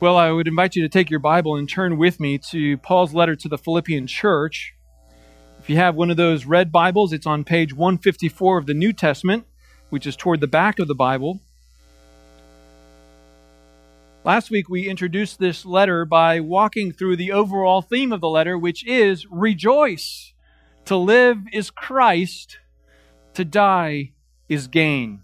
Well, I would invite you to take your Bible and turn with me to Paul's letter to the Philippian church. If you have one of those red Bibles, it's on page 154 of the New Testament, which is toward the back of the Bible. Last week, we introduced this letter by walking through the overall theme of the letter, which is rejoice. To live is Christ, to die is gain.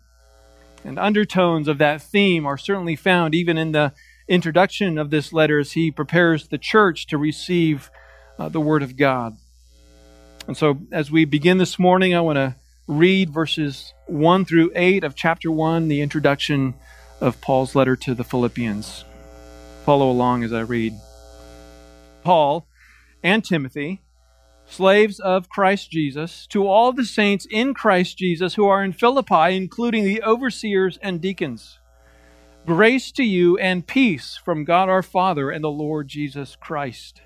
And undertones of that theme are certainly found even in the introduction of this letter as he prepares the church to receive uh, the Word of God. And so, as we begin this morning, I want to read verses 1 through 8 of chapter 1, the introduction of Paul's letter to the Philippians. Follow along as I read. Paul and Timothy, slaves of Christ Jesus, to all the saints in Christ Jesus who are in Philippi, including the overseers and deacons. Grace to you and peace from God our Father and the Lord Jesus Christ.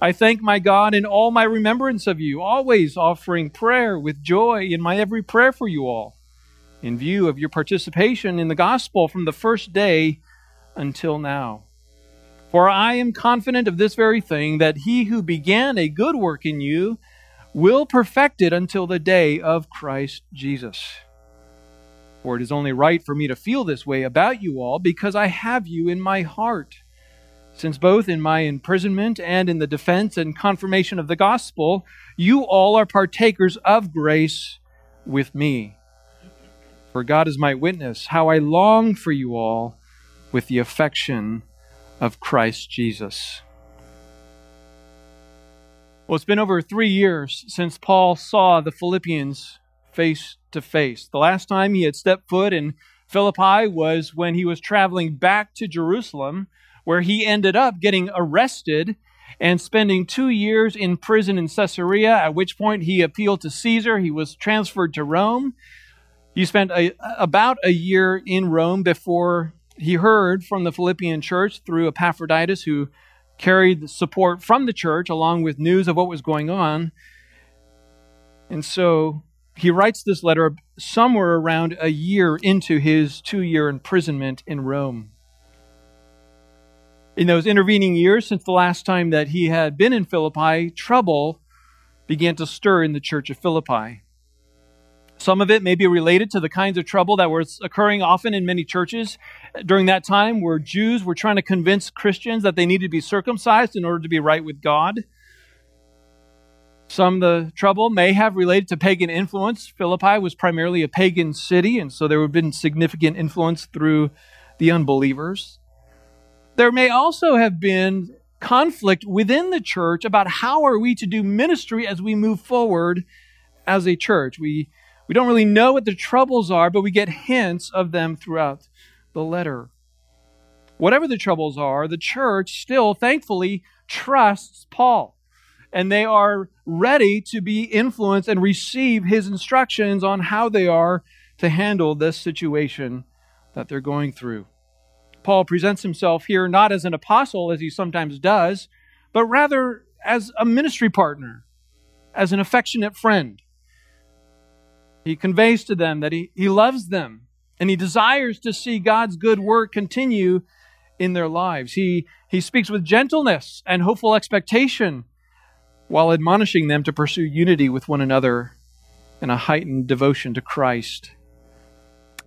I thank my God in all my remembrance of you, always offering prayer with joy in my every prayer for you all, in view of your participation in the gospel from the first day until now. For I am confident of this very thing, that he who began a good work in you will perfect it until the day of Christ Jesus. For it is only right for me to feel this way about you all because I have you in my heart. Since both in my imprisonment and in the defense and confirmation of the gospel, you all are partakers of grace with me. For God is my witness, how I long for you all with the affection of Christ Jesus. Well, it's been over three years since Paul saw the Philippians face to face. The last time he had stepped foot in Philippi was when he was traveling back to Jerusalem, where he ended up getting arrested and spending two years in prison in Caesarea, at which point he appealed to Caesar. He was transferred to Rome. He spent a, about a year in Rome before he heard from the Philippian church through Epaphroditus, who carried support from the church along with news of what was going on. And so he writes this letter somewhere around a year into his two year imprisonment in Rome. In those intervening years, since the last time that he had been in Philippi, trouble began to stir in the church of Philippi. Some of it may be related to the kinds of trouble that was occurring often in many churches during that time, where Jews were trying to convince Christians that they needed to be circumcised in order to be right with God. Some of the trouble may have related to pagan influence. Philippi was primarily a pagan city, and so there would have been significant influence through the unbelievers. There may also have been conflict within the church about how are we to do ministry as we move forward as a church. We, we don't really know what the troubles are, but we get hints of them throughout the letter. Whatever the troubles are, the church still, thankfully, trusts Paul and they are ready to be influenced and receive his instructions on how they are to handle this situation that they're going through. Paul presents himself here not as an apostle, as he sometimes does, but rather as a ministry partner, as an affectionate friend. He conveys to them that he, he loves them and he desires to see God's good work continue in their lives. He, he speaks with gentleness and hopeful expectation while admonishing them to pursue unity with one another and a heightened devotion to Christ.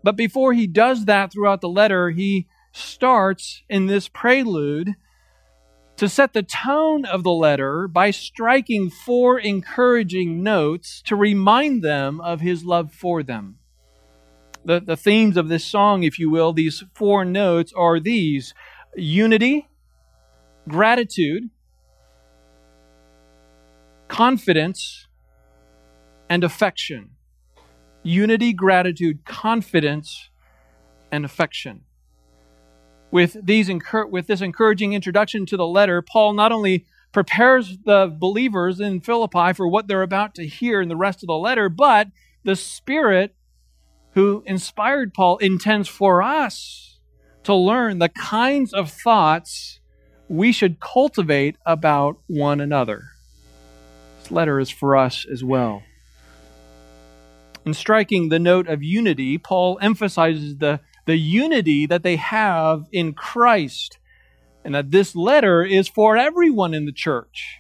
But before he does that throughout the letter, he starts in this prelude to set the tone of the letter by striking four encouraging notes to remind them of his love for them. The, the themes of this song, if you will, these four notes are these unity, gratitude, confidence, and affection. Unity, gratitude, confidence, and affection. With, these, with this encouraging introduction to the letter, Paul not only prepares the believers in Philippi for what they're about to hear in the rest of the letter, but the Spirit who inspired Paul intends for us to learn the kinds of thoughts we should cultivate about one another letter is for us as well. In striking the note of unity, Paul emphasizes the, the unity that they have in Christ and that this letter is for everyone in the church,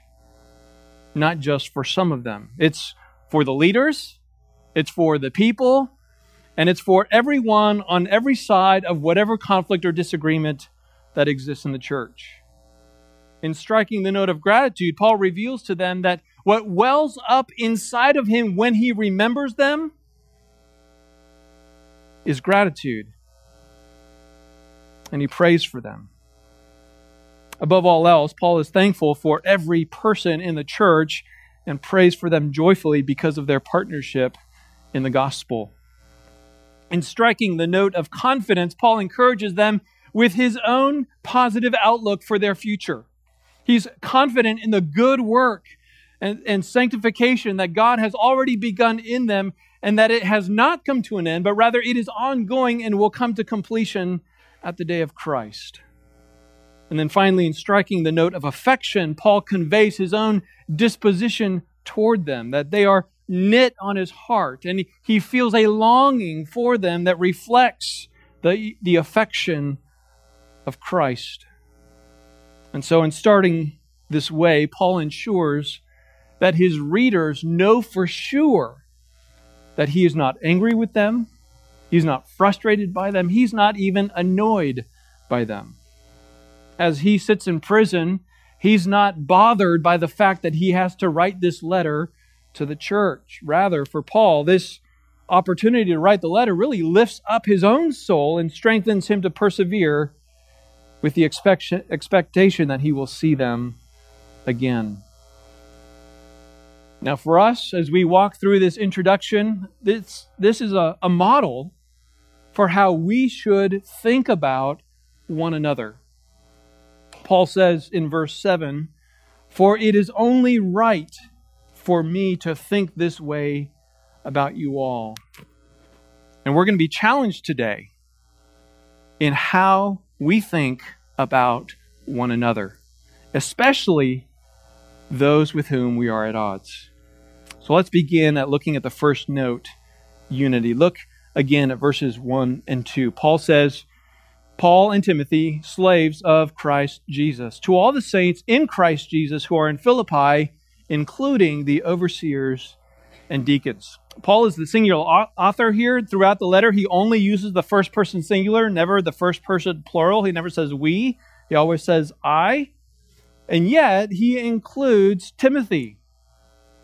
not just for some of them. It's for the leaders, it's for the people, and it's for everyone on every side of whatever conflict or disagreement that exists in the church. In striking the note of gratitude, Paul reveals to them that what wells up inside of him when he remembers them is gratitude. And he prays for them. Above all else, Paul is thankful for every person in the church and prays for them joyfully because of their partnership in the gospel. In striking the note of confidence, Paul encourages them with his own positive outlook for their future. He's confident in the good work and, and, sanctification that God has already begun in them, and that it has not come to an end, but rather it is ongoing and will come to completion at the day of Christ. And then finally, in striking the note of affection, Paul conveys his own disposition toward them, that they are knit on his heart, and he feels a longing for them that reflects the, the affection of Christ. And so, in starting this way, Paul ensures that his readers know for sure that he is not angry with them, he's not frustrated by them, he's not even annoyed by them. As he sits in prison, he's not bothered by the fact that he has to write this letter to the church. Rather, for Paul, this opportunity to write the letter really lifts up his own soul and strengthens him to persevere with the expectation that he will see them again. Now, for us, as we walk through this introduction, this, this is a, a model for how we should think about one another. Paul says in verse 7 For it is only right for me to think this way about you all. And we're going to be challenged today in how we think about one another, especially those with whom we are at odds. So let's begin at looking at the first note unity. Look again at verses 1 and 2. Paul says, Paul and Timothy, slaves of Christ Jesus, to all the saints in Christ Jesus who are in Philippi, including the overseers and deacons. Paul is the singular author here. Throughout the letter, he only uses the first person singular, never the first person plural. He never says we, he always says I. And yet, he includes Timothy.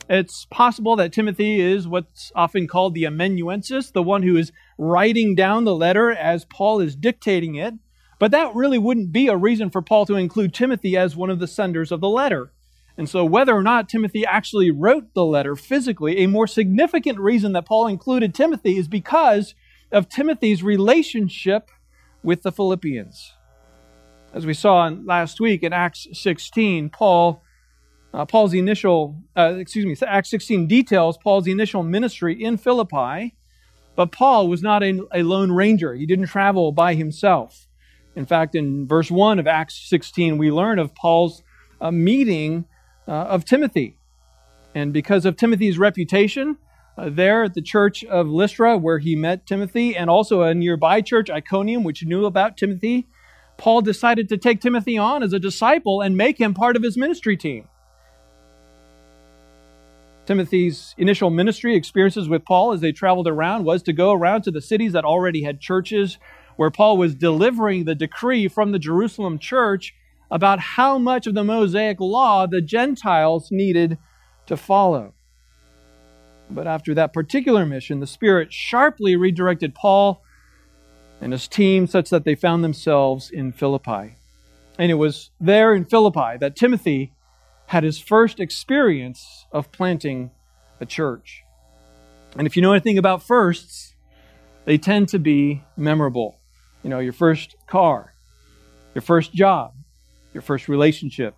It's possible that Timothy is what's often called the amanuensis, the one who is writing down the letter as Paul is dictating it. But that really wouldn't be a reason for Paul to include Timothy as one of the senders of the letter. And so, whether or not Timothy actually wrote the letter physically, a more significant reason that Paul included Timothy is because of Timothy's relationship with the Philippians. As we saw last week in Acts 16, Paul, uh, Paul's initial, uh, excuse me, Acts 16 details Paul's initial ministry in Philippi, but Paul was not a, a lone ranger. He didn't travel by himself. In fact, in verse 1 of Acts 16, we learn of Paul's uh, meeting uh, of Timothy. And because of Timothy's reputation, uh, there at the church of Lystra, where he met Timothy, and also a nearby church, Iconium, which knew about Timothy, Paul decided to take Timothy on as a disciple and make him part of his ministry team. Timothy's initial ministry experiences with Paul as they traveled around was to go around to the cities that already had churches, where Paul was delivering the decree from the Jerusalem church about how much of the Mosaic law the Gentiles needed to follow. But after that particular mission, the Spirit sharply redirected Paul and his team such that they found themselves in Philippi. And it was there in Philippi that Timothy had his first experience of planting a church. And if you know anything about firsts, they tend to be memorable. You know, your first car, your first job, your first relationship,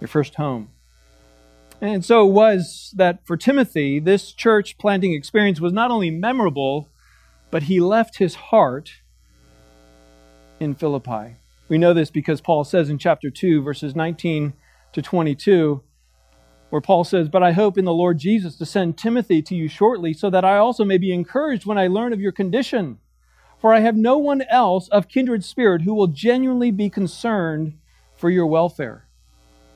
your first home. And so it was that for Timothy, this church planting experience was not only memorable, but he left his heart in Philippi. We know this because Paul says in chapter 2, verses 19 to 22, where Paul says, But I hope in the Lord Jesus to send Timothy to you shortly, so that I also may be encouraged when I learn of your condition. For I have no one else of kindred spirit who will genuinely be concerned for your welfare.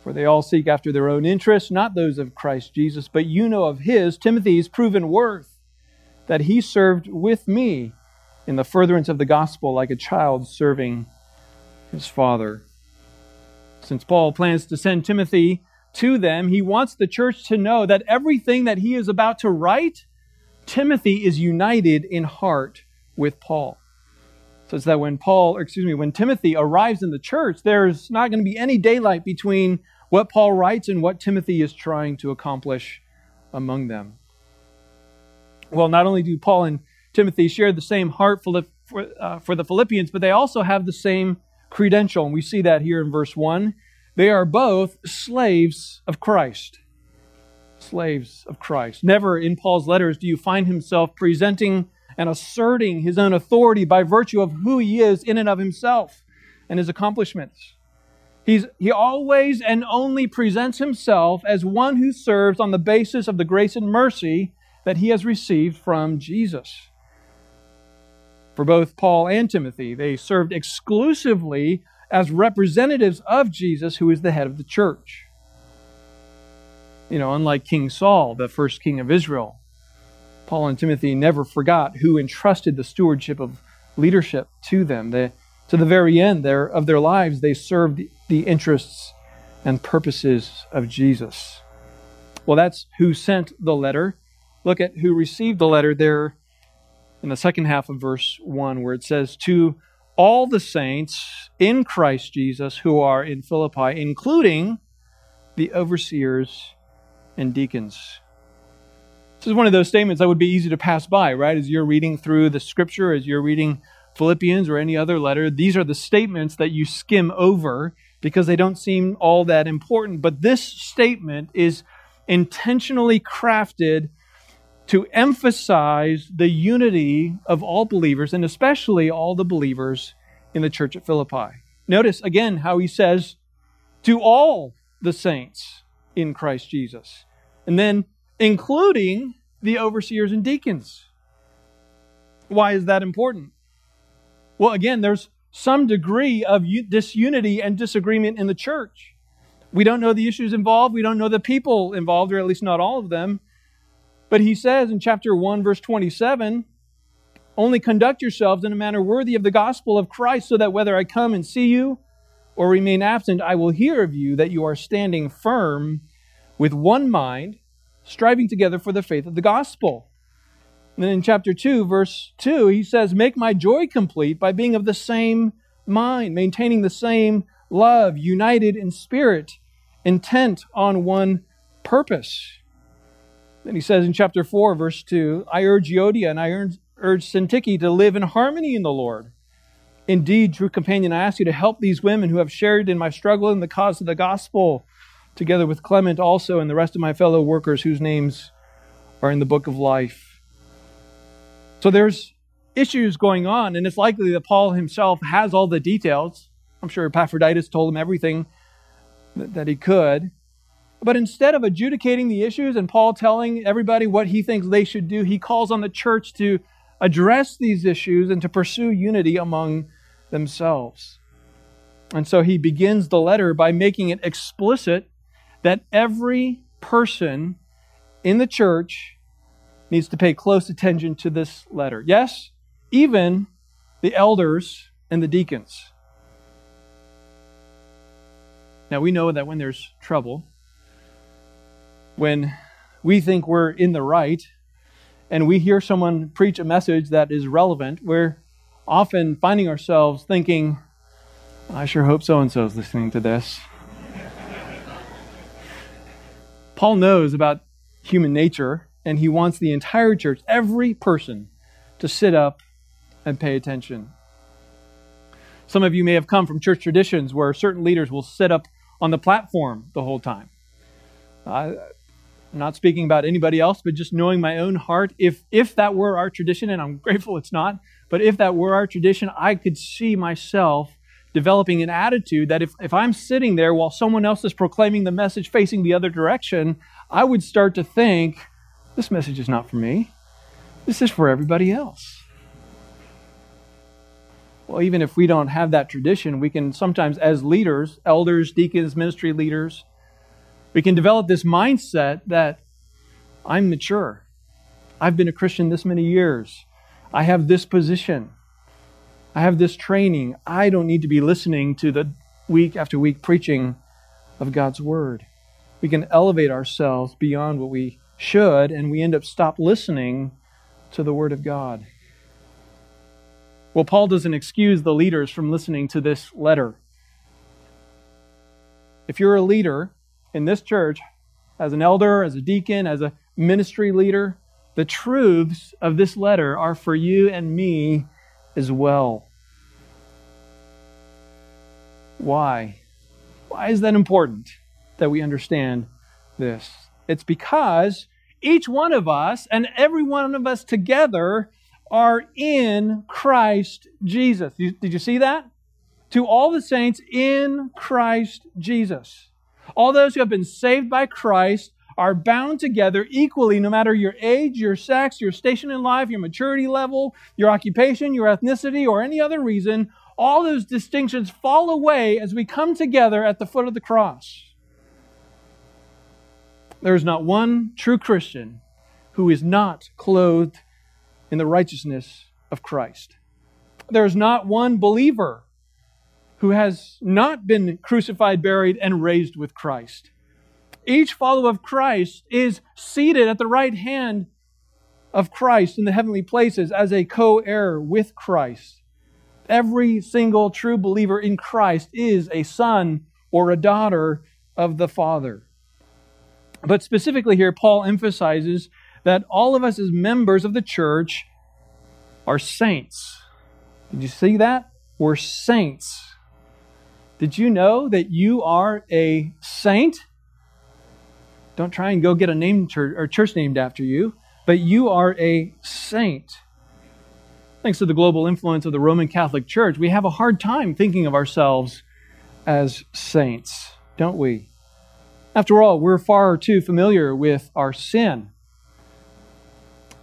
For they all seek after their own interests, not those of Christ Jesus, but you know of his, Timothy's proven worth, that he served with me in the furtherance of the gospel like a child serving his father. Since Paul plans to send Timothy to them, he wants the church to know that everything that he is about to write, Timothy is united in heart with Paul. So it's that when Paul, excuse me, when Timothy arrives in the church, there's not going to be any daylight between what Paul writes and what Timothy is trying to accomplish among them. Well, not only do Paul and Timothy share the same heart for, uh, for the Philippians, but they also have the same credential. And we see that here in verse 1. They are both slaves of Christ. Slaves of Christ. Never in Paul's letters do you find himself presenting and asserting his own authority by virtue of who he is in and of himself and his accomplishments. He's, he always and only presents himself as one who serves on the basis of the grace and mercy that he has received from Jesus. For both Paul and Timothy, they served exclusively as representatives of Jesus, who is the head of the church. You know, unlike King Saul, the first king of Israel, Paul and Timothy never forgot who entrusted the stewardship of leadership to them. They, to the very end there, of their lives, they served the interests and purposes of Jesus. Well, that's who sent the letter. Look at who received the letter there in the second half of verse 1, where it says, To all the saints in Christ Jesus who are in Philippi, including the overseers and deacons. This is one of those statements that would be easy to pass by, right? As you're reading through the scripture, as you're reading Philippians or any other letter, these are the statements that you skim over because they don't seem all that important. But this statement is intentionally crafted to emphasize the unity of all believers, and especially all the believers in the church at Philippi. Notice again how he says, to all the saints in Christ Jesus. And then including the overseers and deacons. Why is that important? Well, again, there's some degree of disunity and disagreement in the church. We don't know the issues involved, we don't know the people involved, or at least not all of them. But he says in chapter 1, verse 27 only conduct yourselves in a manner worthy of the gospel of Christ, so that whether I come and see you or remain absent, I will hear of you that you are standing firm with one mind striving together for the faith of the gospel. And then in chapter 2, verse 2, he says, Make my joy complete by being of the same mind, maintaining the same love, united in spirit, intent on one purpose. Then he says in chapter 4, verse 2, I urge Euodia and I urge, Syntyche to live in harmony in the Lord. Indeed, true companion, I ask you to help these women who have shared in my struggle in the cause of the gospel together with Clement also and the rest of my fellow workers whose names are in the book of life. So there's issues going on, and it's likely that Paul himself has all the details. I'm sure Epaphroditus told him everything that he could. But instead of adjudicating the issues and Paul telling everybody what he thinks they should do, he calls on the church to address these issues and to pursue unity among themselves. And so he begins the letter by making it explicit that every person in the church needs to pay close attention to this letter. Yes, even the elders and the deacons. Now, we know that when there's trouble, when we think we're in the right, and we hear someone preach a message that is relevant, we're often finding ourselves thinking, I sure hope so and so is listening to this. Paul knows about human nature, and he wants the entire church, every person, to sit up and pay attention. Some of you may have come from church traditions where certain leaders will sit up on the platform the whole time. I'm not speaking about anybody else, but just knowing my own heart. If if that were our tradition, and I'm grateful it's not, but if that were our tradition, I could see myself developing an attitude that if, if I'm sitting there while someone else is proclaiming the message facing the other direction, I would start to think, this message is not for me. This is for everybody else. Well, even if we don't have that tradition, we can sometimes, as leaders, elders, deacons, ministry leaders, we can develop this mindset that I'm mature. I've been a Christian this many years. I have this position. I have this training. I don't need to be listening to the week after week preaching of God's Word. We can elevate ourselves beyond what we should, and we end up stop listening to the Word of God. Well, Paul doesn't excuse the leaders from listening to this letter. If you're a leader in this church, as an elder, as a deacon, as a ministry leader, the truths of this letter are for you and me as well. Why? Why is that important that we understand this? It's because each one of us and every one of us together are in Christ Jesus. Did you see that? To all the saints in Christ Jesus. All those who have been saved by Christ are bound together equally, no matter your age, your sex, your station in life, your maturity level, your occupation, your ethnicity, or any other reason. All those distinctions fall away as we come together at the foot of the cross. There is not one true Christian who is not clothed in the righteousness of Christ. There is not one believer who has not been crucified, buried, and raised with Christ. Each follower of Christ is seated at the right hand of Christ in the heavenly places as a co heir with Christ. Every single true believer in Christ is a son or a daughter of the Father. But specifically here, Paul emphasizes that all of us as members of the church are saints. Did you see that? We're saints. Did you know that you are a saint? Don't try and go get a name church or church named after you, but you are a saint. Thanks to the global influence of the Roman Catholic Church, we have a hard time thinking of ourselves as saints, don't we? After all, we're far too familiar with our sin.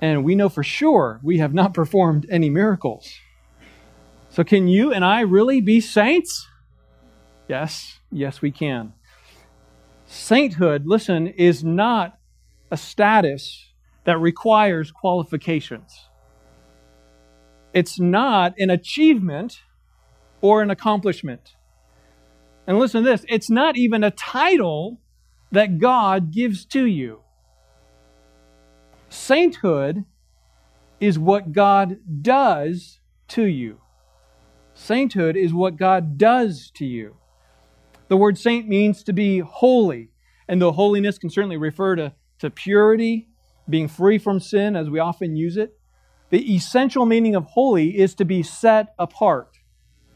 And we know for sure we have not performed any miracles. So, can you and I really be saints? Yes, yes, we can. Sainthood, listen, is not a status that requires qualifications. It's not an achievement or an accomplishment. And listen to this it's not even a title that God gives to you. Sainthood is what God does to you. Sainthood is what God does to you. The word saint means to be holy, and though holiness can certainly refer to, to purity, being free from sin as we often use it, the essential meaning of holy is to be set apart.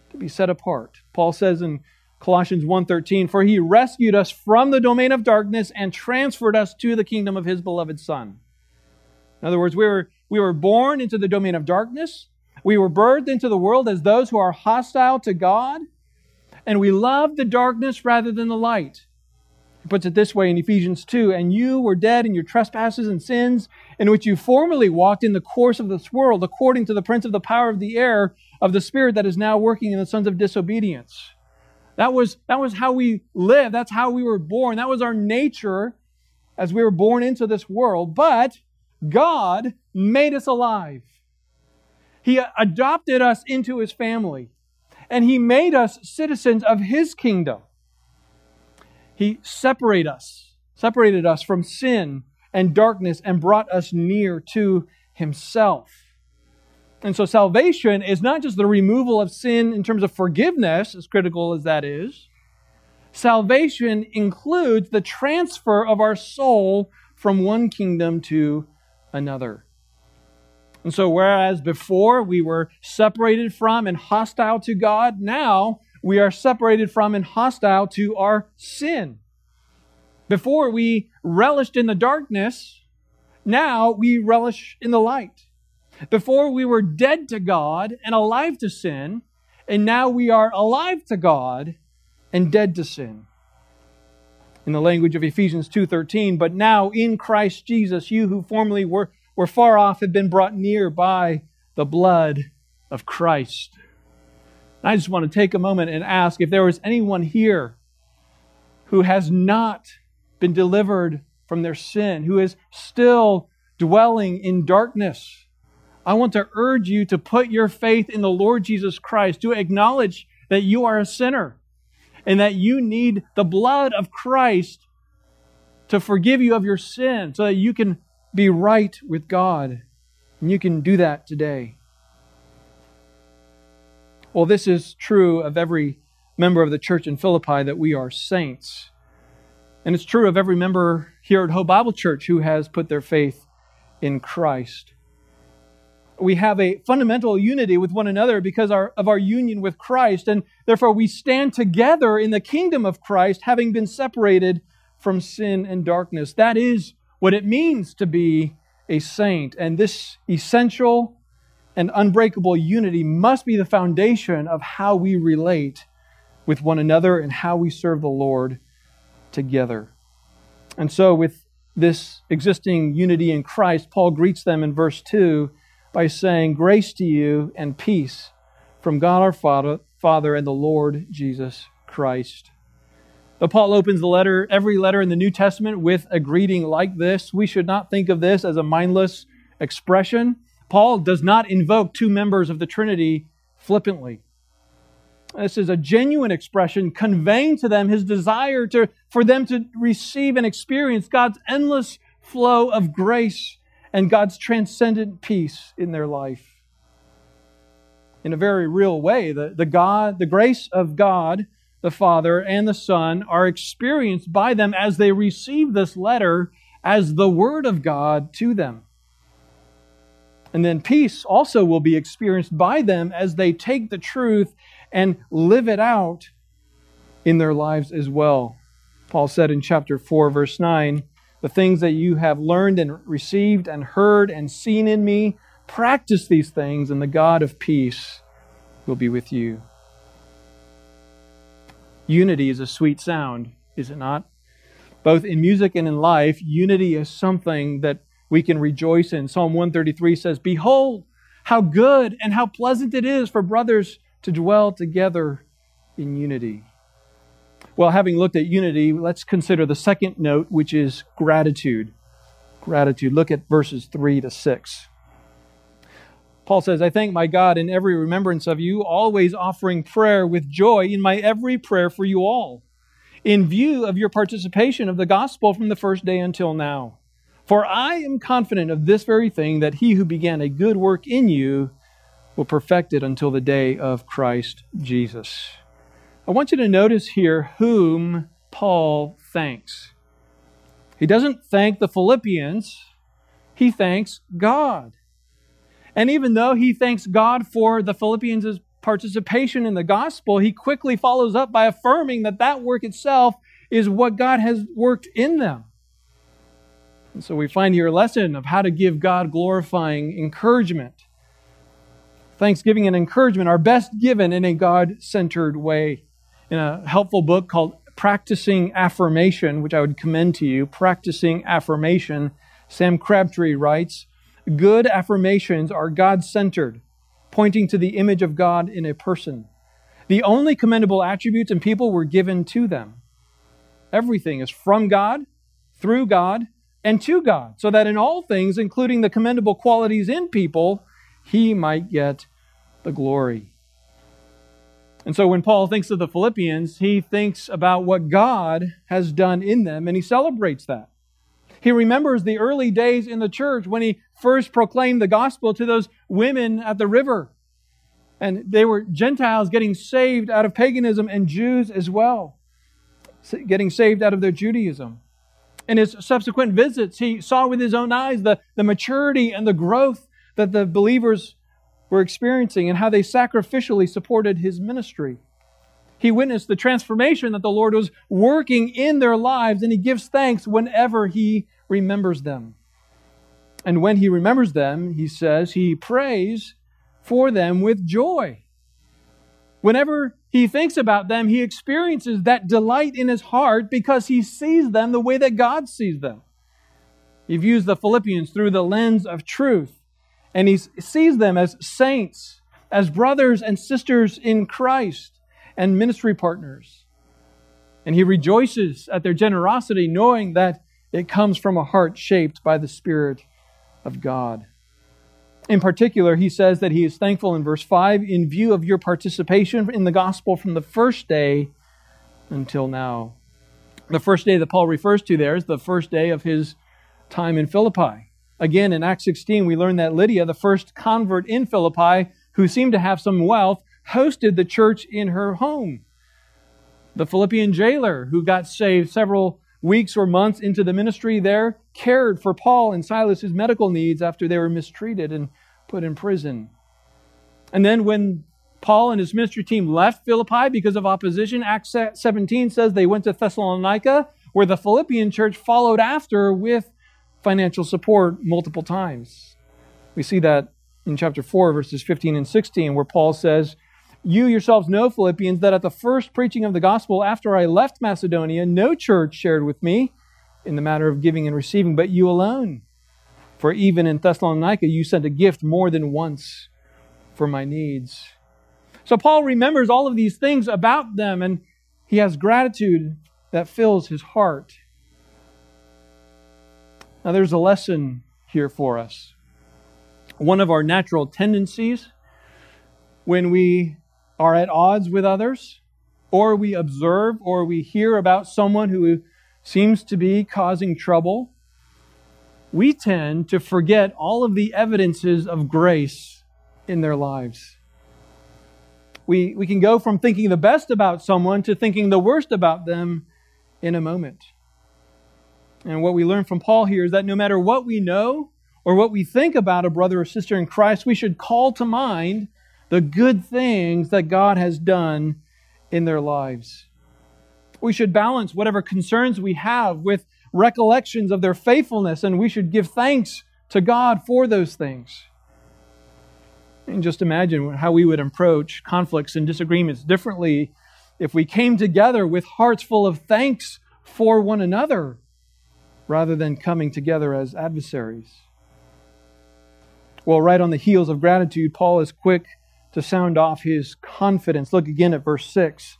To be set apart. Paul says in Colossians 1:13, "For he rescued us from the domain of darkness and transferred us to the kingdom of his beloved Son." In other words, we were, we were born into the domain of darkness. We were birthed into the world as those who are hostile to God, and we love the darkness rather than the light. He puts it this way in Ephesians 2 And you were dead in your trespasses and sins, in which you formerly walked in the course of this world, according to the prince of the power of the air, of the spirit that is now working in the sons of disobedience. That was, that was how we lived. That's how we were born. That was our nature as we were born into this world. But God made us alive. He adopted us into his family, and he made us citizens of his kingdom. He separated us, separated us from sin and darkness and brought us near to himself. And so salvation is not just the removal of sin in terms of forgiveness, as critical as that is. Salvation includes the transfer of our soul from one kingdom to another. And so, whereas before we were separated from and hostile to God, now we are separated from and hostile to our sin. Before we relished in the darkness, now we relish in the light. Before we were dead to God and alive to sin, and now we are alive to God and dead to sin in the language of Ephesians 2:13, but now in Christ Jesus you who formerly were, were far off have been brought near by the blood of Christ. I just want to take a moment and ask if there was anyone here who has not been delivered from their sin, who is still dwelling in darkness. I want to urge you to put your faith in the Lord Jesus Christ, to acknowledge that you are a sinner and that you need the blood of Christ to forgive you of your sin so that you can be right with God. And you can do that today. Well, this is true of every member of the church in Philippi that we are saints. And it's true of every member here at Hope Bible Church who has put their faith in Christ. We have a fundamental unity with one another because our, of our union with Christ, and therefore we stand together in the kingdom of Christ, having been separated from sin and darkness. That is what it means to be a saint. And this essential and unbreakable unity must be the foundation of how we relate with one another and how we serve the Lord together. And so, with this existing unity in Christ, Paul greets them in verse 2 by saying, Grace to you and peace from God our Father, Father and the Lord Jesus Christ. But Paul opens the letter, every letter in the New Testament, with a greeting like this. We should not think of this as a mindless expression. Paul does not invoke two members of the Trinity flippantly. This is a genuine expression conveying to them his desire to, for them to receive and experience God's endless flow of grace and God's transcendent peace in their life. In a very real way, the, the God, the grace of God, the Father, and the Son are experienced by them as they receive this letter as the Word of God to them. And then peace also will be experienced by them as they take the truth and live it out in their lives as well. Paul said in chapter 4, verse 9, The things that you have learned and received and heard and seen in me, practice these things, and the God of peace will be with you. Unity is a sweet sound, is it not? Both in music and in life, unity is something that we can rejoice in. Psalm 133 says, Behold, how good and how pleasant it is for brothers to dwell together in unity. Well, having looked at unity, let's consider the second note, which is gratitude. Gratitude. Look at verses 3 to 6. Paul says, I thank my God in every remembrance of you, always offering prayer with joy in my every prayer for you all, in view of your participation of the gospel from the first day until now for I am confident of this very thing, that he who began a good work in you will perfect it until the day of Christ Jesus. I want you to notice here whom Paul thanks. He doesn't thank the Philippians, he thanks God. And even though he thanks God for the Philippians' participation in the gospel, he quickly follows up by affirming that that work itself is what God has worked in them. And so we find here a lesson of how to give God glorifying encouragement. Thanksgiving and encouragement are best given in a God centered way. In a helpful book called Practicing Affirmation, which I would commend to you, Practicing Affirmation, Sam Crabtree writes Good affirmations are God centered, pointing to the image of God in a person. The only commendable attributes and people were given to them. Everything is from God, through God, and to God, so that in all things, including the commendable qualities in people, he might get the glory. And so when Paul thinks of the Philippians, he thinks about what God has done in them, and he celebrates that. He remembers the early days in the church when he first proclaimed the gospel to those women at the river. And they were Gentiles getting saved out of paganism and Jews as well, getting saved out of their Judaism. In his subsequent visits, he saw with his own eyes the, the maturity and the growth that the believers were experiencing and how they sacrificially supported his ministry. He witnessed the transformation that the Lord was working in their lives, and he gives thanks whenever he remembers them. And when he remembers them, he says, he prays for them with joy. Whenever he thinks about them, he experiences that delight in his heart because he sees them the way that God sees them. He views the Philippians through the lens of truth, and he sees them as saints, as brothers and sisters in Christ and ministry partners. And he rejoices at their generosity, knowing that it comes from a heart shaped by the Spirit of God. In particular, he says that he is thankful in verse 5 in view of your participation in the gospel from the first day until now. The first day that Paul refers to there is the first day of his time in Philippi. Again, in Acts 16, we learn that Lydia, the first convert in Philippi, who seemed to have some wealth, hosted the church in her home. The Philippian jailer, who got saved several weeks or months into the ministry there, cared for Paul and Silas's medical needs after they were mistreated and put in prison. And then when Paul and his ministry team left Philippi because of opposition. Acts 17 says they went to Thessalonica, where the Philippian church followed after with financial support multiple times. We see that in chapter 4, verses 15 and 16, where Paul says, You yourselves know, Philippians, that at the first preaching of the gospel after I left Macedonia, no church shared with me in the matter of giving and receiving, but you alone. For even in Thessalonica, you sent a gift more than once for my needs. So Paul remembers all of these things about them, and he has gratitude that fills his heart. Now, there's a lesson here for us. One of our natural tendencies when we are at odds with others, or we observe or we hear about someone who seems to be causing trouble, we tend to forget all of the evidences of grace in their lives we, we can go from thinking the best about someone to thinking the worst about them in a moment. And what we learn from Paul here is that no matter what we know or what we think about a brother or sister in Christ, we should call to mind the good things that God has done in their lives. We should balance whatever concerns we have with recollections of their faithfulness, and we should give thanks to God for those things. And just imagine how we would approach conflicts and disagreements differently if we came together with hearts full of thanks for one another rather than coming together as adversaries. Well, right on the heels of gratitude, Paul is quick to sound off his confidence. Look again at verse 6.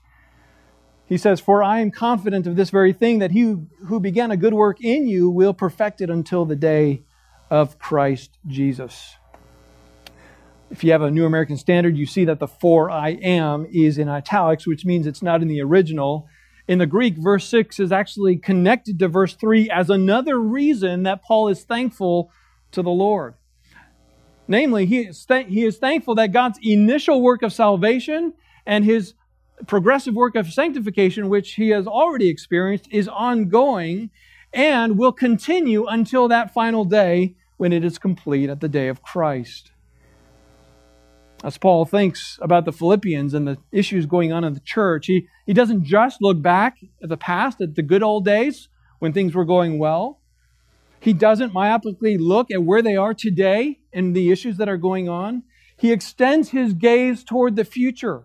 He says, For I am confident of this very thing, that he who began a good work in you will perfect it until the day of Christ Jesus. If you have a New American Standard, you see that the for I am is in italics, which means it's not in the original. In the Greek, verse 6 is actually connected to verse 3 as another reason that Paul is thankful to the Lord. Namely, he is, th- he is thankful that God's initial work of salvation and his progressive work of sanctification, which he has already experienced, is ongoing and will continue until that final day when it is complete at the day of Christ. As Paul thinks about the Philippians and the issues going on in the church, he, he doesn't just look back at the past, at the good old days when things were going well. He doesn't myopically look at where they are today and the issues that are going on. He extends his gaze toward the future,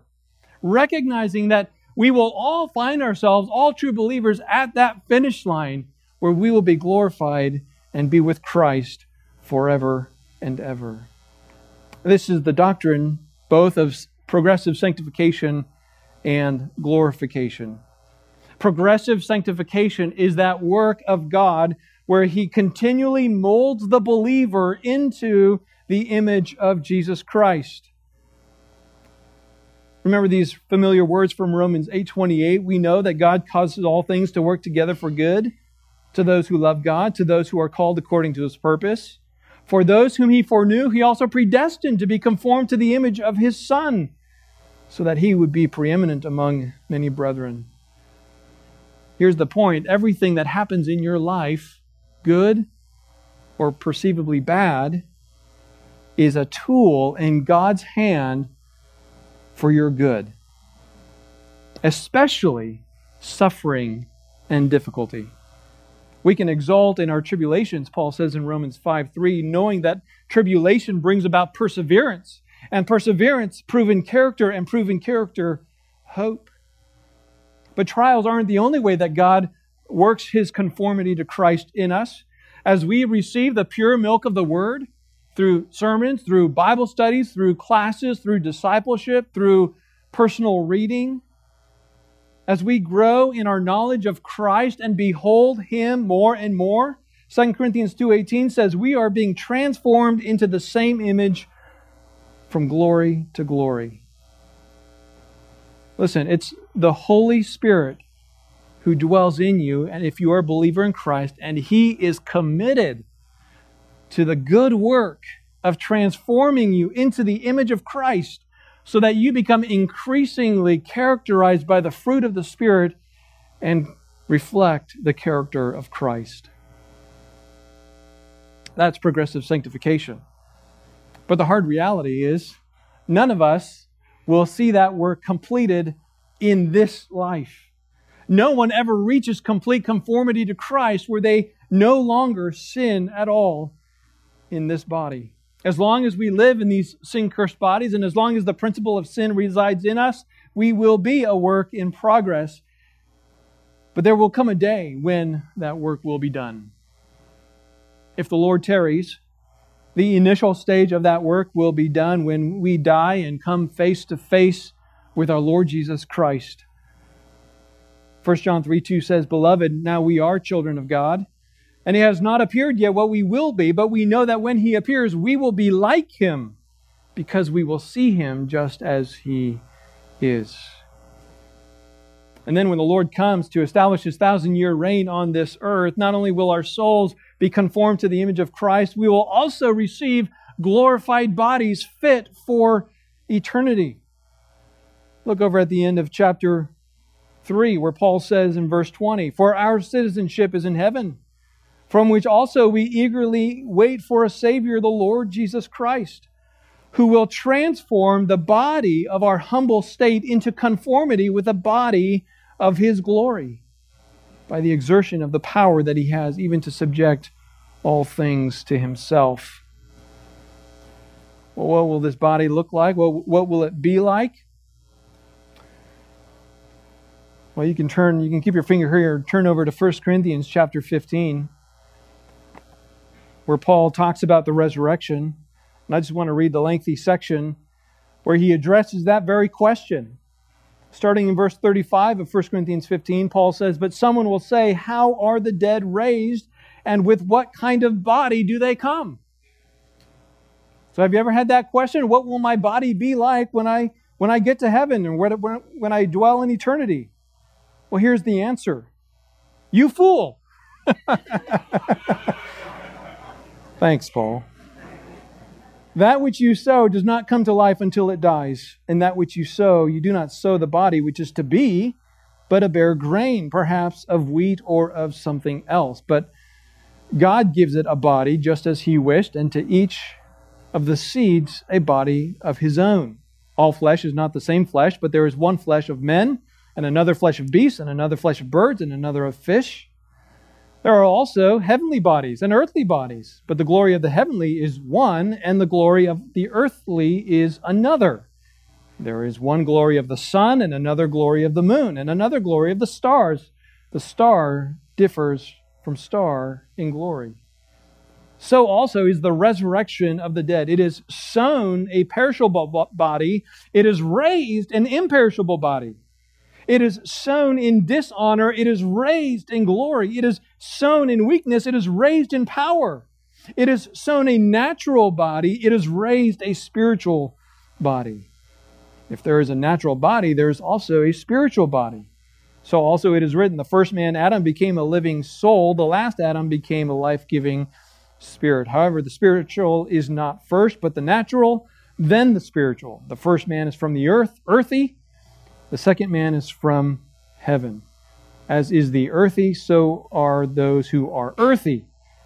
recognizing that we will all find ourselves, all true believers, at that finish line where we will be glorified and be with Christ forever and ever. This is the doctrine both of progressive sanctification and glorification. Progressive sanctification is that work of God where He continually molds the believer into the image of Jesus Christ. Remember these familiar words from Romans 8:28. We know that God causes all things to work together for good to those who love God, to those who are called according to his purpose. For those whom he foreknew, he also predestined to be conformed to the image of his Son, so that he would be preeminent among many brethren. Here's the point everything that happens in your life, good or perceivably bad, is a tool in God's hand for your good, especially suffering and difficulty. We can exult in our tribulations, Paul says in Romans 5 3, knowing that tribulation brings about perseverance, and perseverance, proven character, and proven character, hope. But trials aren't the only way that God works his conformity to Christ in us. As we receive the pure milk of the Word through sermons, through Bible studies, through classes, through discipleship, through personal reading. As we grow in our knowledge of Christ and behold him more and more, 2 Corinthians 2:18 says we are being transformed into the same image from glory to glory. Listen, it's the Holy Spirit who dwells in you, and if you are a believer in Christ, and He is committed to the good work of transforming you into the image of Christ so that you become increasingly characterized by the fruit of the Spirit and reflect the character of Christ. That's progressive sanctification. But the hard reality is, none of us will see that work completed in this life. No one ever reaches complete conformity to Christ where they no longer sin at all in this body. As long as we live in these sin cursed bodies and as long as the principle of sin resides in us, we will be a work in progress. But there will come a day when that work will be done. If the Lord tarries, the initial stage of that work will be done when we die and come face to face with our Lord Jesus Christ. 1 John 3 2 says, Beloved, now we are children of God, and he has not appeared yet what we will be, but we know that when he appears, we will be like him, because we will see him just as he is. And then when the Lord comes to establish his thousand year reign on this earth, not only will our souls be conformed to the image of Christ, we will also receive glorified bodies fit for eternity. Look over at the end of chapter 3, where Paul says in verse 20, For our citizenship is in heaven, from which also we eagerly wait for a Savior, the Lord Jesus Christ, who will transform the body of our humble state into conformity with the body of his glory by the exertion of the power that he has, even to subject all things to himself. Well, what will this body look like? Well, what will it be like? Well, you can turn, you can keep your finger here, turn over to 1 Corinthians chapter 15, where Paul talks about the resurrection. And I just want to read the lengthy section where he addresses that very question. Starting in verse 35 of 1 Corinthians 15, Paul says, But someone will say, How are the dead raised, and with what kind of body do they come? So, have you ever had that question? What will my body be like when I, when I get to heaven and when, when I dwell in eternity? Well, here's the answer You fool! Thanks, Paul. That which you sow does not come to life until it dies. And that which you sow, you do not sow the body which is to be, but a bare grain, perhaps of wheat or of something else. But God gives it a body just as He wished, and to each of the seeds a body of His own. All flesh is not the same flesh, but there is one flesh of men and another flesh of beasts, and another flesh of birds, and another of fish. There are also heavenly bodies and earthly bodies, but the glory of the heavenly is one, and the glory of the earthly is another. There is one glory of the sun, and another glory of the moon, and another glory of the stars. The star differs from star in glory. So also is the resurrection of the dead. It is sown a perishable body, it is raised an imperishable body. It is sown in dishonor. It is raised in glory. It is sown in weakness. It is raised in power. It is sown a natural body. It is raised a spiritual body. If there is a natural body, there is also a spiritual body. So also it is written the first man, Adam, became a living soul. The last Adam became a life giving spirit. However, the spiritual is not first, but the natural, then the spiritual. The first man is from the earth, earthy. The second man is from heaven. As is the earthy, so are those who are earthy.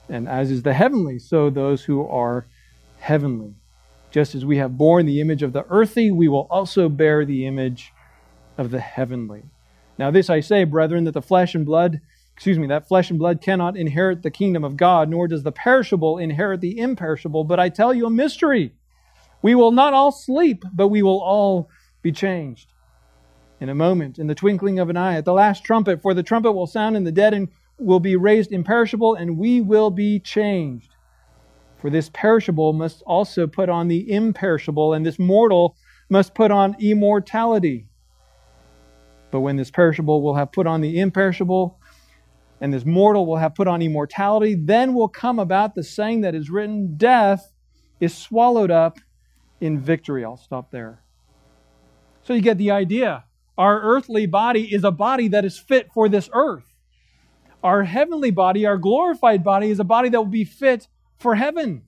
And as is the heavenly, so those who are heavenly. Just as we have borne the image of the earthy, we will also bear the image of the heavenly. Now, this I say, brethren, that the flesh and blood, excuse me, that flesh and blood cannot inherit the kingdom of God, nor does the perishable inherit the imperishable. But I tell you a mystery. We will not all sleep, but we will all be changed in a moment, in the twinkling of an eye, at the last trumpet, for the trumpet will sound, and the dead and will be raised imperishable, and we will be changed. For this perishable must also put on the imperishable, and this mortal must put on immortality. But when this perishable will have put on the imperishable, and this mortal will have put on immortality, then will come about the saying that is written Death is swallowed up in victory. I'll stop there. So you get the idea. Our earthly body is a body that is fit for this earth. Our heavenly body, our glorified body, is a body that will be fit for heaven.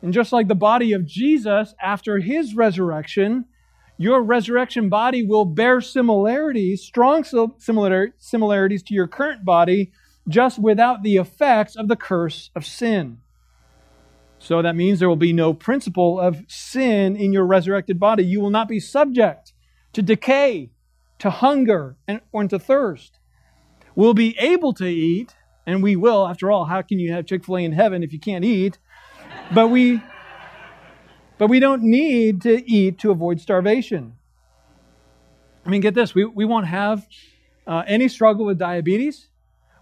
And just like the body of Jesus after his resurrection, your resurrection body will bear similarities, strong similarities to your current body, just without the effects of the curse of sin. So that means there will be no principle of sin in your resurrected body. You will not be subject to decay, to hunger, and, or to thirst. We'll be able to eat, and we will. After all, how can you have Chick fil A in heaven if you can't eat? But we, but we don't need to eat to avoid starvation. I mean, get this we, we won't have uh, any struggle with diabetes.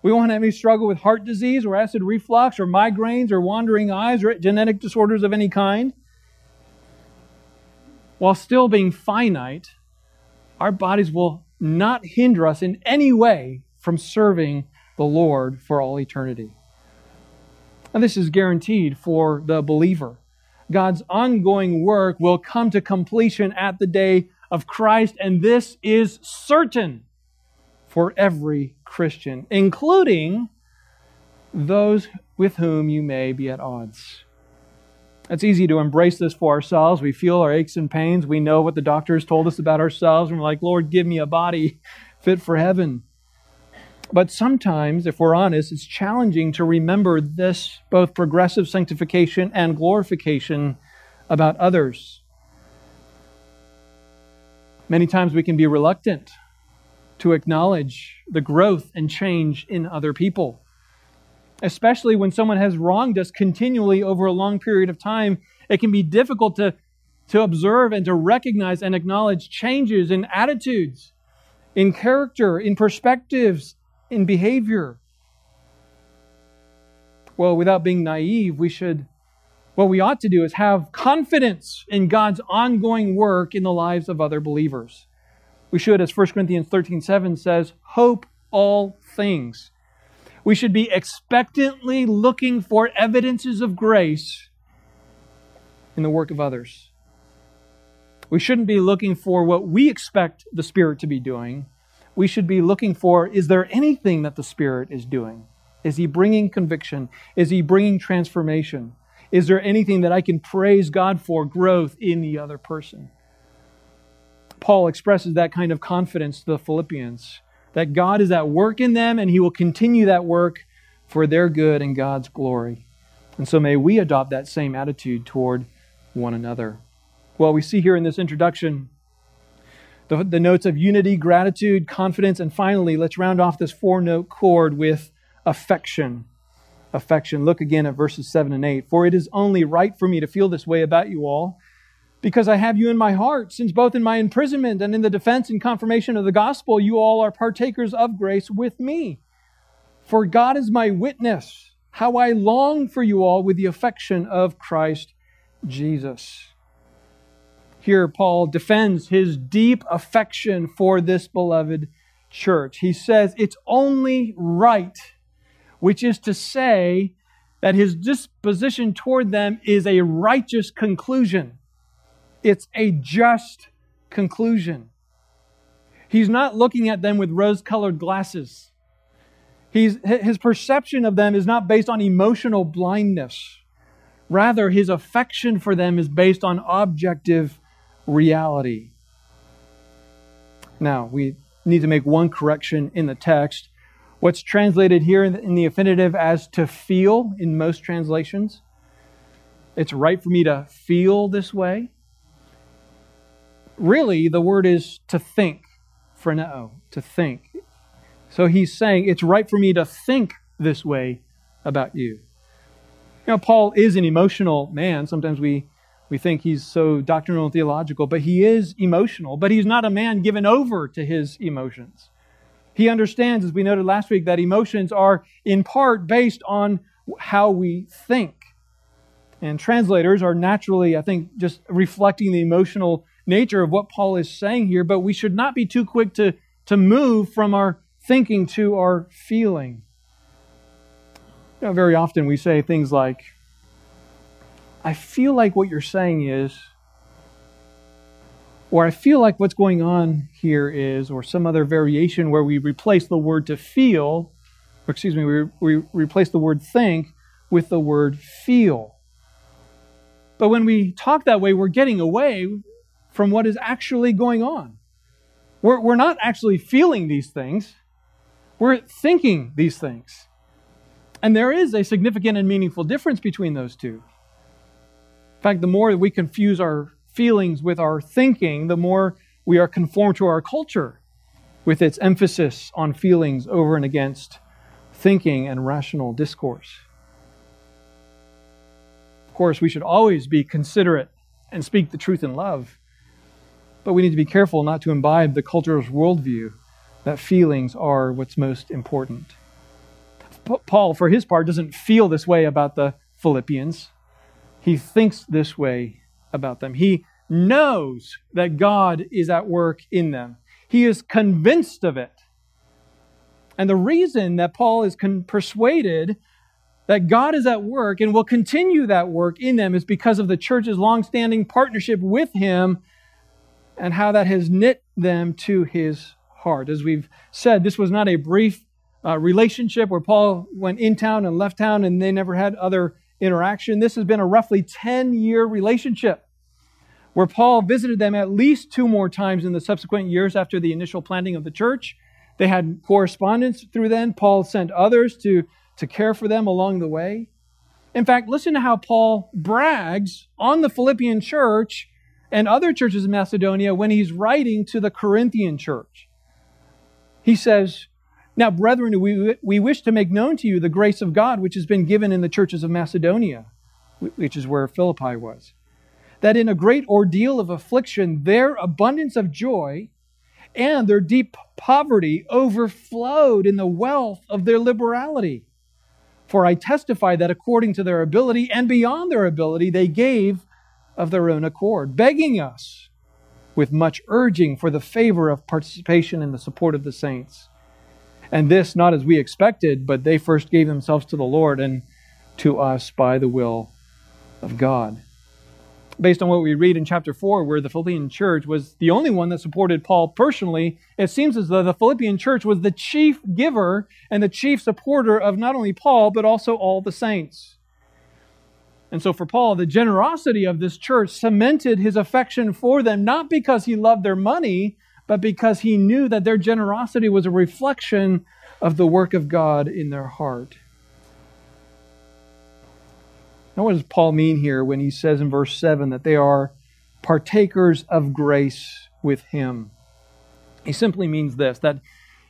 We won't have any struggle with heart disease or acid reflux or migraines or wandering eyes or genetic disorders of any kind. While still being finite, our bodies will not hinder us in any way from serving the Lord for all eternity. And this is guaranteed for the believer. God's ongoing work will come to completion at the day of Christ, and this is certain for every Christian, including those with whom you may be at odds. It's easy to embrace this for ourselves. We feel our aches and pains. We know what the doctors told us about ourselves, and we're like, Lord, give me a body fit for heaven. But sometimes, if we're honest, it's challenging to remember this both progressive sanctification and glorification about others. Many times we can be reluctant to acknowledge the growth and change in other people, especially when someone has wronged us continually over a long period of time. It can be difficult to, to observe and to recognize and acknowledge changes in attitudes, in character, in perspectives, in behavior. Well, without being naive, we should, what we ought to do is have confidence in God's ongoing work in the lives of other believers. We should, as 1 Corinthians 13 7 says, hope all things. We should be expectantly looking for evidences of grace in the work of others. We shouldn't be looking for what we expect the Spirit to be doing we should be looking for is there anything that the Spirit is doing? Is He bringing conviction? Is He bringing transformation? Is there anything that I can praise God for growth in the other person? Paul expresses that kind of confidence to the Philippians that God is at work in them and He will continue that work for their good and God's glory. And so may we adopt that same attitude toward one another. Well, we see here in this introduction the, the notes of unity, gratitude, confidence, and finally, let's round off this four note chord with affection. Affection. Look again at verses 7 and 8. For it is only right for me to feel this way about you all, because I have you in my heart, since both in my imprisonment and in the defense and confirmation of the gospel, you all are partakers of grace with me. For God is my witness, how I long for you all with the affection of Christ Jesus. Here, Paul defends his deep affection for this beloved church. He says it's only right, which is to say that his disposition toward them is a righteous conclusion. It's a just conclusion. He's not looking at them with rose colored glasses. He's, his perception of them is not based on emotional blindness. Rather, his affection for them is based on objective reality. Now, we need to make one correction in the text. What's translated here in the, in the infinitive as to feel in most translations, it's right for me to feel this way. Really, the word is to think, phroneo, to think. So he's saying it's right for me to think this way about you. You know, Paul is an emotional man. Sometimes we we think he's so doctrinal and theological, but he is emotional. But he's not a man given over to his emotions. He understands, as we noted last week, that emotions are in part based on how we think. And translators are naturally, I think, just reflecting the emotional nature of what Paul is saying here, but we should not be too quick to, to move from our thinking to our feeling. You know, very often we say things like, I feel like what you're saying is, or I feel like what's going on here is, or some other variation where we replace the word to feel, or excuse me, we, we replace the word think with the word feel. But when we talk that way, we're getting away from what is actually going on. We're, we're not actually feeling these things, we're thinking these things. And there is a significant and meaningful difference between those two. In fact, the more we confuse our feelings with our thinking, the more we are conformed to our culture with its emphasis on feelings over and against thinking and rational discourse. Of course, we should always be considerate and speak the truth in love, but we need to be careful not to imbibe the culture's worldview that feelings are what's most important. Paul, for his part, doesn't feel this way about the Philippians. He thinks this way about them. He knows that God is at work in them. He is convinced of it. And the reason that Paul is con- persuaded that God is at work and will continue that work in them is because of the church's long-standing partnership with him and how that has knit them to his heart. As we've said, this was not a brief uh, relationship where Paul went in town and left town and they never had other interaction. This has been a roughly 10 year relationship where Paul visited them at least two more times in the subsequent years after the initial planting of the church. They had correspondence through then. Paul sent others to, to care for them along the way. In fact, listen to how Paul brags on the Philippian church and other churches in Macedonia when he's writing to the Corinthian church. He says, Now, brethren, we, we wish to make known to you the grace of God which has been given in the churches of Macedonia, which is where Philippi was. That in a great ordeal of affliction, their abundance of joy and their deep poverty overflowed in the wealth of their liberality. For I testify that according to their ability and beyond their ability, they gave of their own accord, begging us with much urging for the favor of participation in the support of the saints. And this not as we expected, but they first gave themselves to the Lord and to us by the will of God. Based on what we read in chapter 4, where the Philippian church was the only one that supported Paul personally, it seems as though the Philippian church was the chief giver and the chief supporter of not only Paul, but also all the saints. And so for Paul, the generosity of this church cemented his affection for them, not because he loved their money, but because he knew that their generosity was a reflection of the work of God in their heart. Now, what does Paul mean here when he says in verse 7 that they are partakers of grace with him? He simply means this that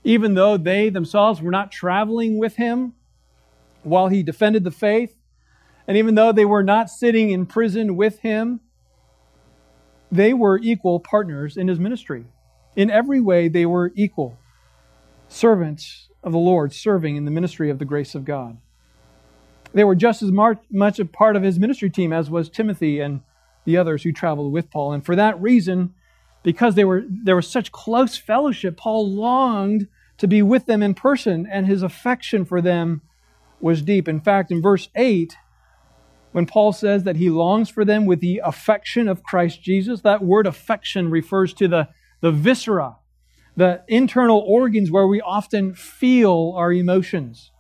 even though they themselves were not traveling with him while he defended the faith, and even though they were not sitting in prison with him, they were equal partners in his ministry. In every way, they were equal servants of the Lord, serving in the ministry of the grace of God. They were just as much a part of his ministry team as was Timothy and the others who traveled with Paul. And for that reason, because they were, there was such close fellowship, Paul longed to be with them in person, and his affection for them was deep. In fact, in verse 8, when Paul says that he longs for them with the affection of Christ Jesus, that word affection refers to the, the viscera, the internal organs where we often feel our emotions.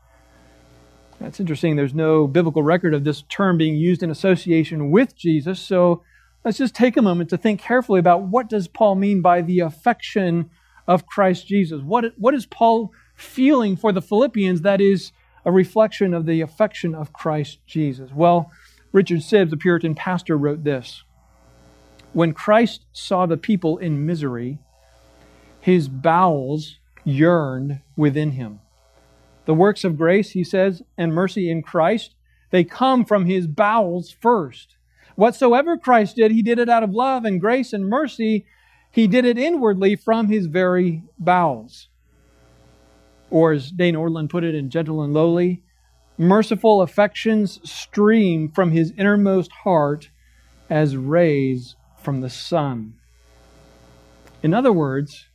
That's interesting. There's no biblical record of this term being used in association with Jesus. So let's just take a moment to think carefully about what does Paul mean by the affection of Christ Jesus? What, what is Paul feeling for the Philippians that is a reflection of the affection of Christ Jesus? Well, Richard Sibbes, a Puritan pastor, wrote this When Christ saw the people in misery, his bowels yearned within him. The works of grace, he says, and mercy in Christ, they come from his bowels first. Whatsoever Christ did, he did it out of love and grace and mercy. He did it inwardly from his very bowels. Or as Dane Ortlund put it in Gentle and Lowly, merciful affections stream from his innermost heart as rays from the sun. In other words,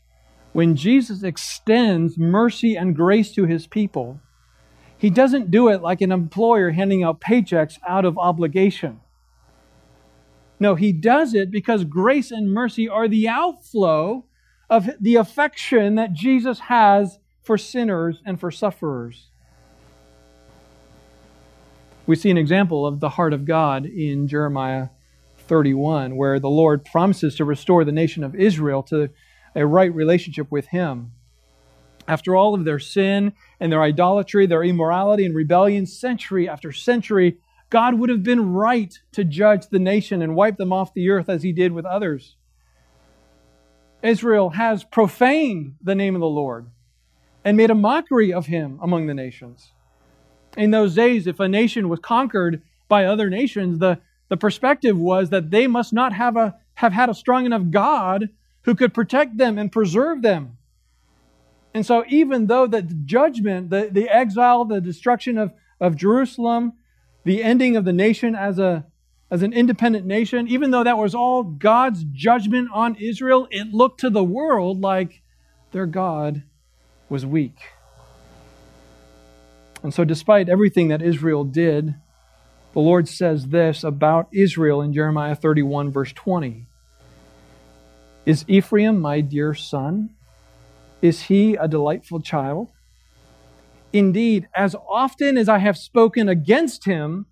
when Jesus extends mercy and grace to his people, he doesn't do it like an employer handing out paychecks out of obligation. No, he does it because grace and mercy are the outflow of the affection that Jesus has for sinners and for sufferers. We see an example of the heart of God in Jeremiah 31, where the Lord promises to restore the nation of Israel to a right relationship with Him. After all of their sin and their idolatry, their immorality and rebellion, century after century, God would have been right to judge the nation and wipe them off the earth as He did with others. Israel has profaned the name of the Lord and made a mockery of Him among the nations. In those days, if a nation was conquered by other nations, the, the perspective was that they must not have, a, have had a strong enough God who could protect them and preserve them. And so, even though the judgment, the, the exile, the destruction of, of Jerusalem, the ending of the nation as, a, as an independent nation, even though that was all God's judgment on Israel, it looked to the world like their God was weak. And so, despite everything that Israel did, the Lord says this about Israel in Jeremiah 31, verse 20 Is Ephraim my dear son? Is he a delightful child? Indeed, as often as I have spoken against him,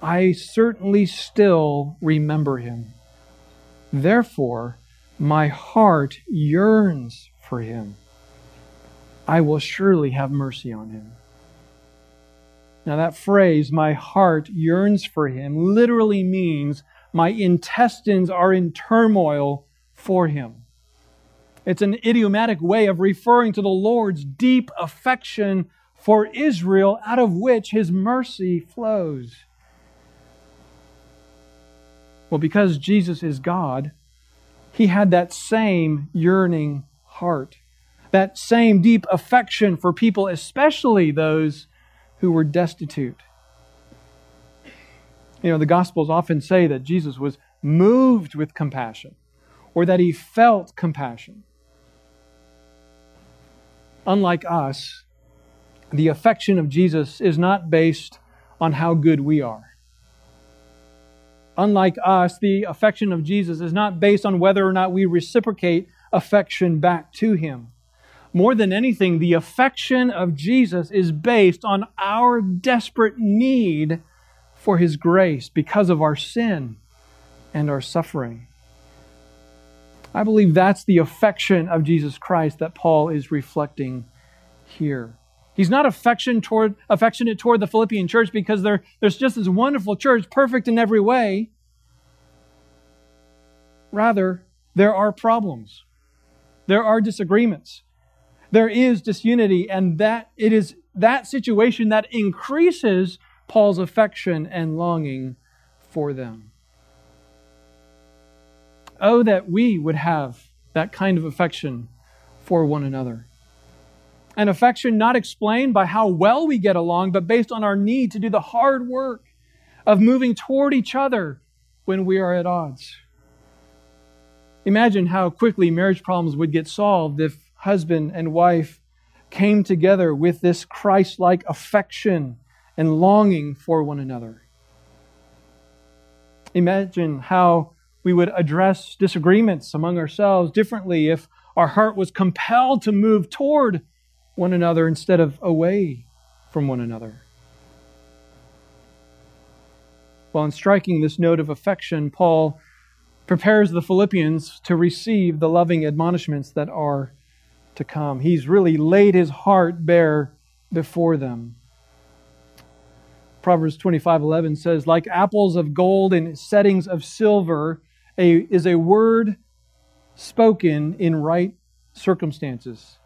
I certainly still remember him. Therefore, my heart yearns for him. I will surely have mercy on him. Now, that phrase, my heart yearns for him, literally means my intestines are in turmoil for him. It's an idiomatic way of referring to the Lord's deep affection for Israel, out of which his mercy flows. Well, because Jesus is God, he had that same yearning heart, that same deep affection for people, especially those who were destitute. You know, the Gospels often say that Jesus was moved with compassion or that he felt compassion. Unlike us, the affection of Jesus is not based on how good we are. Unlike us, the affection of Jesus is not based on whether or not we reciprocate affection back to him. More than anything, the affection of Jesus is based on our desperate need for his grace because of our sin and our suffering. I believe that's the affection of Jesus Christ that Paul is reflecting here. He's not affection toward, affectionate toward the Philippian church because there's just this wonderful church, perfect in every way. Rather, there are problems. There are disagreements. There is disunity, and that it is that situation that increases Paul's affection and longing for them. Oh, that we would have that kind of affection for one another. An affection not explained by how well we get along, but based on our need to do the hard work of moving toward each other when we are at odds. Imagine how quickly marriage problems would get solved if husband and wife came together with this Christ like affection and longing for one another. Imagine how we would address disagreements among ourselves differently if our heart was compelled to move toward one another instead of away from one another. While in striking this note of affection, Paul prepares the Philippians to receive the loving admonishments that are to come. He's really laid his heart bare before them. Proverbs 25:11 says, "Like apples of gold in settings of silver a, is a word spoken in right circumstances."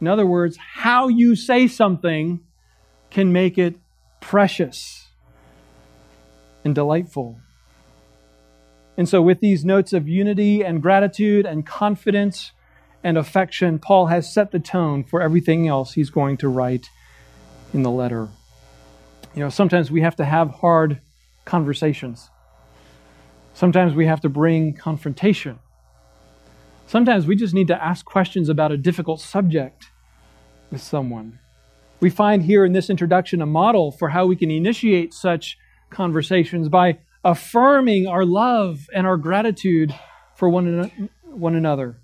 In other words, how you say something can make it precious and delightful. And so, with these notes of unity and gratitude and confidence, and affection, Paul has set the tone for everything else he's going to write in the letter. You know, sometimes we have to have hard conversations. Sometimes we have to bring confrontation. Sometimes we just need to ask questions about a difficult subject with someone. We find here in this introduction a model for how we can initiate such conversations by affirming our love and our gratitude for one, one another.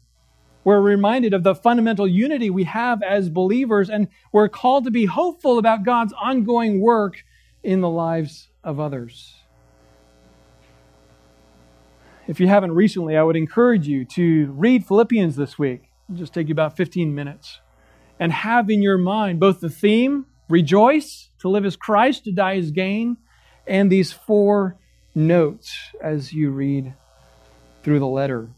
We're reminded of the fundamental unity we have as believers, and we're called to be hopeful about God's ongoing work in the lives of others. If you haven't recently, I would encourage you to read Philippians this week. It'll just take you about 15 minutes. And have in your mind both the theme, rejoice, to live as Christ, to die as gain, and these four notes as you read through the letter.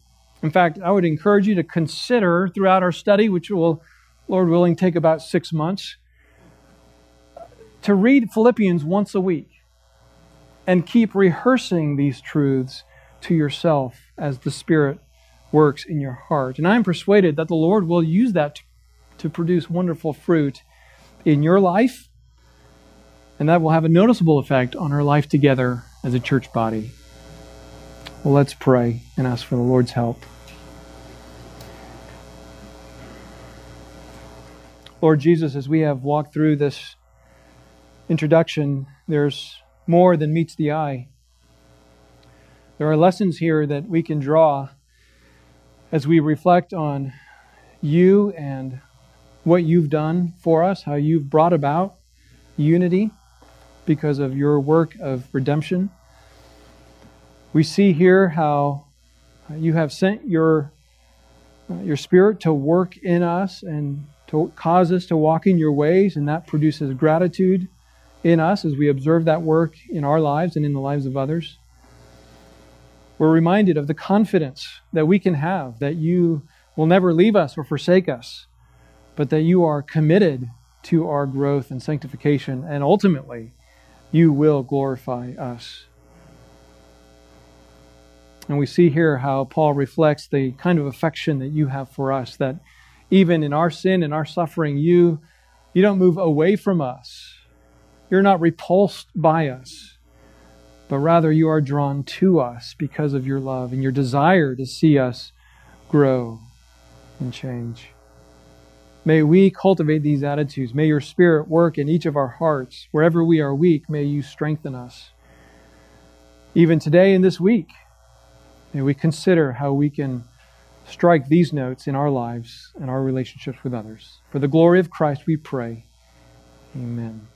In fact, I would encourage you to consider throughout our study, which will, Lord willing, take about six months, to read Philippians once a week and keep rehearsing these truths to yourself as the Spirit works in your heart. And I am persuaded that the Lord will use that to produce wonderful fruit in your life, and that will have a noticeable effect on our life together as a church body. Well, let's pray and ask for the Lord's help. Lord Jesus, as we have walked through this introduction, there's more than meets the eye. There are lessons here that we can draw as we reflect on you and what you've done for us, how you've brought about unity because of your work of redemption. We see here how you have sent your, your Spirit to work in us and to cause us to walk in your ways, and that produces gratitude in us as we observe that work in our lives and in the lives of others we're reminded of the confidence that we can have that you will never leave us or forsake us, but that you are committed to our growth and sanctification, and ultimately, you will glorify us. And we see here how Paul reflects the kind of affection that you have for us, that even in our sin and our suffering, you, you don't move away from us. You're not repulsed by us but rather you are drawn to us because of your love and your desire to see us grow and change. May we cultivate these attitudes. May your Spirit work in each of our hearts. Wherever we are weak, may you strengthen us. Even today and this week, may we consider how we can strike these notes in our lives and our relationships with others. For the glory of Christ, we pray. Amen.